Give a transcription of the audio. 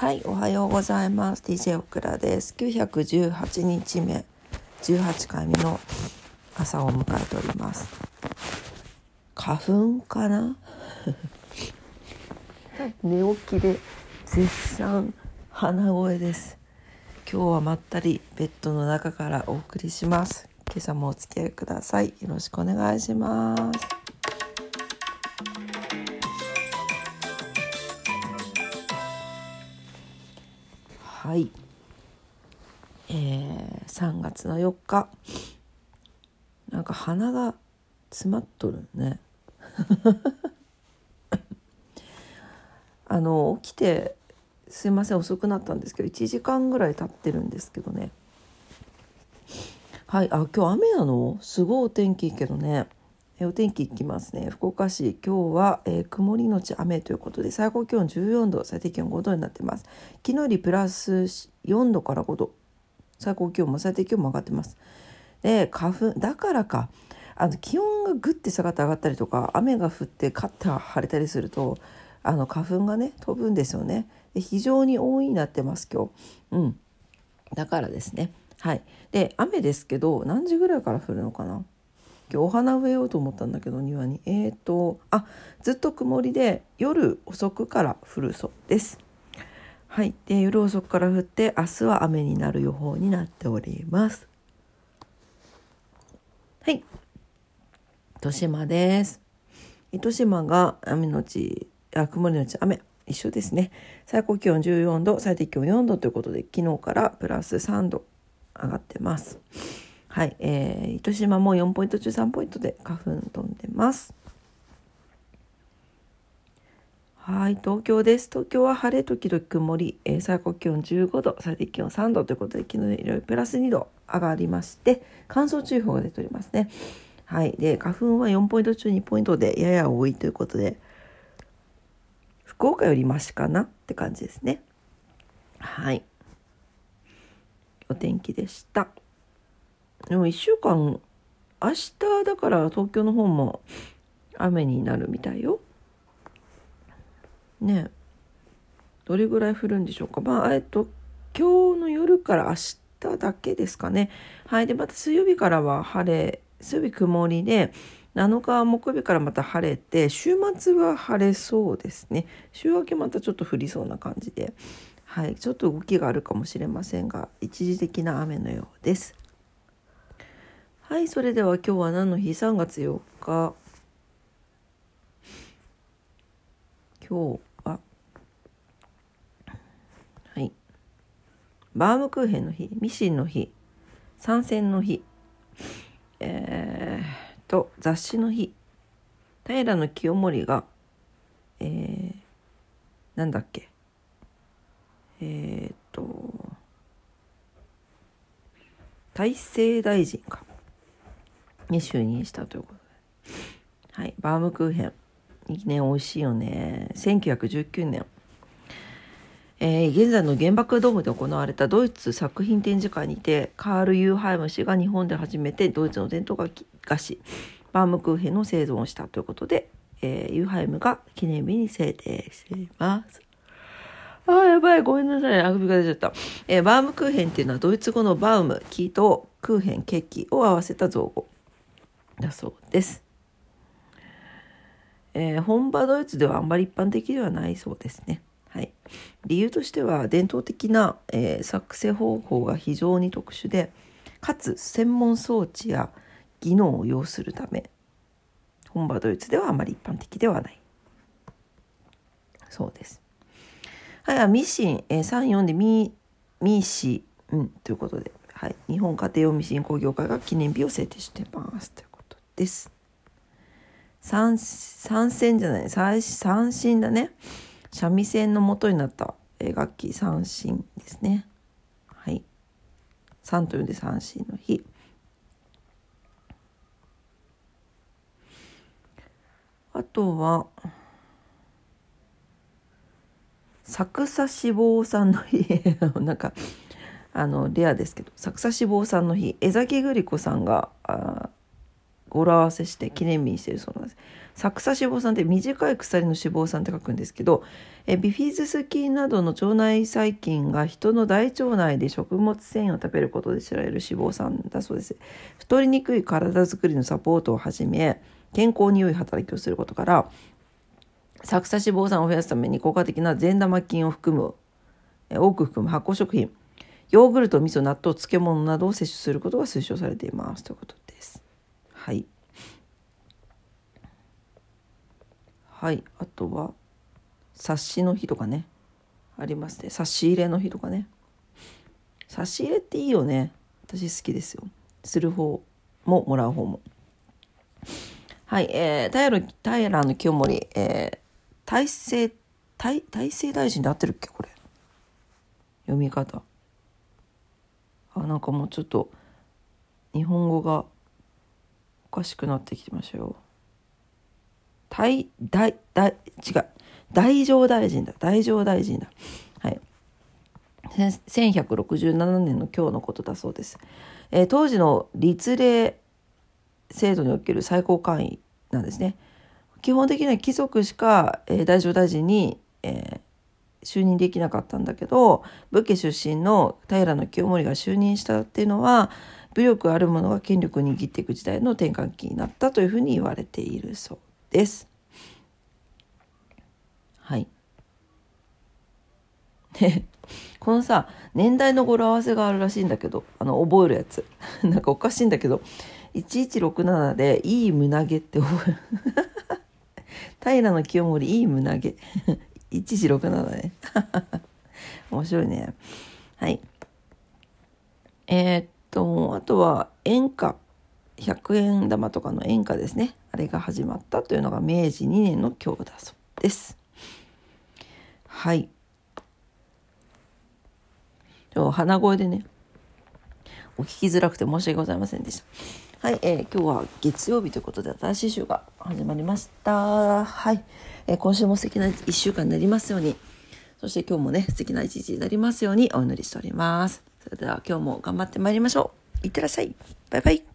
はい、おはようございます。DJ オクラです。918日目、18回目の朝を迎えております。花粉かな？寝起きで絶賛鼻声です。今日はまったりベッドの中からお送りします。今朝もお付き合いください。よろしくお願いします。はい、えー、3月の4日。なんか鼻が詰まっとるね。あの起きてすいません遅くなったんですけど1時間ぐらい経ってるんですけどね。はい。あ今日雨なの？すごいお天気いいけどね。えお天気いきますね。福岡市今日は、えー、曇りのち雨ということで最高気温14度最低気温5度になってます。昨日よりプラス4度から5度。最高気温も最低気温も上がってます。で花粉だからかあの気温がぐって下がって上がったりとか雨が降ってカッター晴れたりするとあの花粉がね飛ぶんですよね。で非常に多いになってます今日。うん。だからですね。はい。で雨ですけど何時ぐらいから降るのかな？今日お花植えようと思ったんだけど庭に。えーとあずっと曇りで夜遅くから降るそうです。はい。で夜遅くから降って明日は雨になる予報になっております。はい。糸島です。糸島が雨のちあ曇りのち雨。一緒ですね。最高気温14度最低気温4度ということで昨日からプラス3度上がってます。はい、えー、糸島も4ポイント中3ポイントで花粉飛んでます。はい、東京です。東京は晴れ時々曇り、えー、最高気温15度、最低気温3度ということで、昨日よりプラス2度上がりまして、乾燥注意報が出ておりますね。はい、で、花粉は4ポイント中2ポイントでやや多いということで、福岡よりマシかな？って感じですね。はい。お天気でした。でも1週間明日だから東京の方も雨になるみたいよ。ねどれぐらい降るんでしょうかまあえっと今日の夜から明日だけですかね。はいでまた水曜日からは晴れ水曜日曇りで7日木曜日からまた晴れて週末は晴れそうですね。週明けまたちょっと降りそうな感じで。はい、ちょっと動きがあるかもしれませんが一時的な雨のようです。はい、それでは今日は何の日 ?3 月4日。今日は、はい。バームクーヘンの日、ミシンの日、参戦の日、えー、と、雑誌の日、平清盛が、えー、なんだっけ、えー、と、太政大臣か。に就任したということで。はい、バームクーヘン。ね、美味しいよね。1919年。えー、現在の原爆ドームで行われたドイツ作品展示会にてカール・ユーハイム氏が日本で初めてドイツの伝統菓子バームクーヘンの製造をしたということで、えー、ユーハイムが記念日に制定しています。あーやばいごめんなさいあくびが出ちゃった、えー、バームクーヘンっていうのはドイツ語のバウム木とクーヘンケーキを合わせた造語だそうです。えー、本場ドイツではあんまり一般的ではないそうですね。はい、理由としては伝統的な、えー、作成方法が非常に特殊でかつ専門装置や技能を要するため本場ドイツではあまり一般的ではないそうです。はい、ミシン、えー、34でミミシンということで、はい、日本家庭用ミシン工業会が記念日を制定してますとです。三三線じゃない三三振だね。三味線の元になった。楽器三振ですね。はい。三というで三振の日。あとはサクサ脂肪酸の日。なんかあのレアですけど。サクサ脂肪酸の日。江崎グリコさんが語呂合わせして記念日にしているそうなんです。サクサ脂肪酸って短い鎖の脂肪酸って書くんですけどえビフィズス菌などの腸内細菌が人の大腸内で食物繊維を食べることで知られる脂肪酸だそうです。太りにくい体づくりのサポートをはじめ健康に良い働きをすることからサクサ脂肪酸を増やすために効果的な善玉菌を含む多く含む発酵食品ヨーグルト味噌納豆漬物などを摂取することが推奨されています。ということで。はい。はいあとは冊子の日とかね。ありますね。差し入れの日とかね。差し入れっていいよね。私好きですよ。する方ももらう方も。はいえー、平平の清盛、えー、大政大大政大臣で合ってるっけ？これ。読み方。あなんかもうちょっと日本語がおかしくなってきてましたよ。大大大違う。大乗大臣だ。大乗大臣だ。はい。1167年の今日のことだそうです、えー、当時の立例制度における最高官位なんですね。基本的には貴族しか、えー、大乗大臣に、えー、就任できなかったんだけど武家出身の平清盛が就任したっていうのは武力ある者が権力を握っていく時代の転換期になったというふうに言われているそうです。はい。で このさ年代の語呂合わせがあるらしいんだけどあの覚えるやつ。なんかおかしいんだけど1167で「いい胸毛」って覚える。平清盛いい胸毛。1167ね面白いね。はい。えー、っとあとは演歌。100円玉とかの演歌ですね。あれが始まったというのが明治2年の今日だそうです。はい。鼻声でねお聞きづらくて申し訳ございませんでした。はい、えー、今日は月曜日ということで新しい週が始まりました。はい、えー、今週も素敵な1週間になりますように。そして今日もね素敵な一日になりますようにお祈りしております。それでは今日も頑張ってまいりましょう。いってらっしゃい。バイバイ。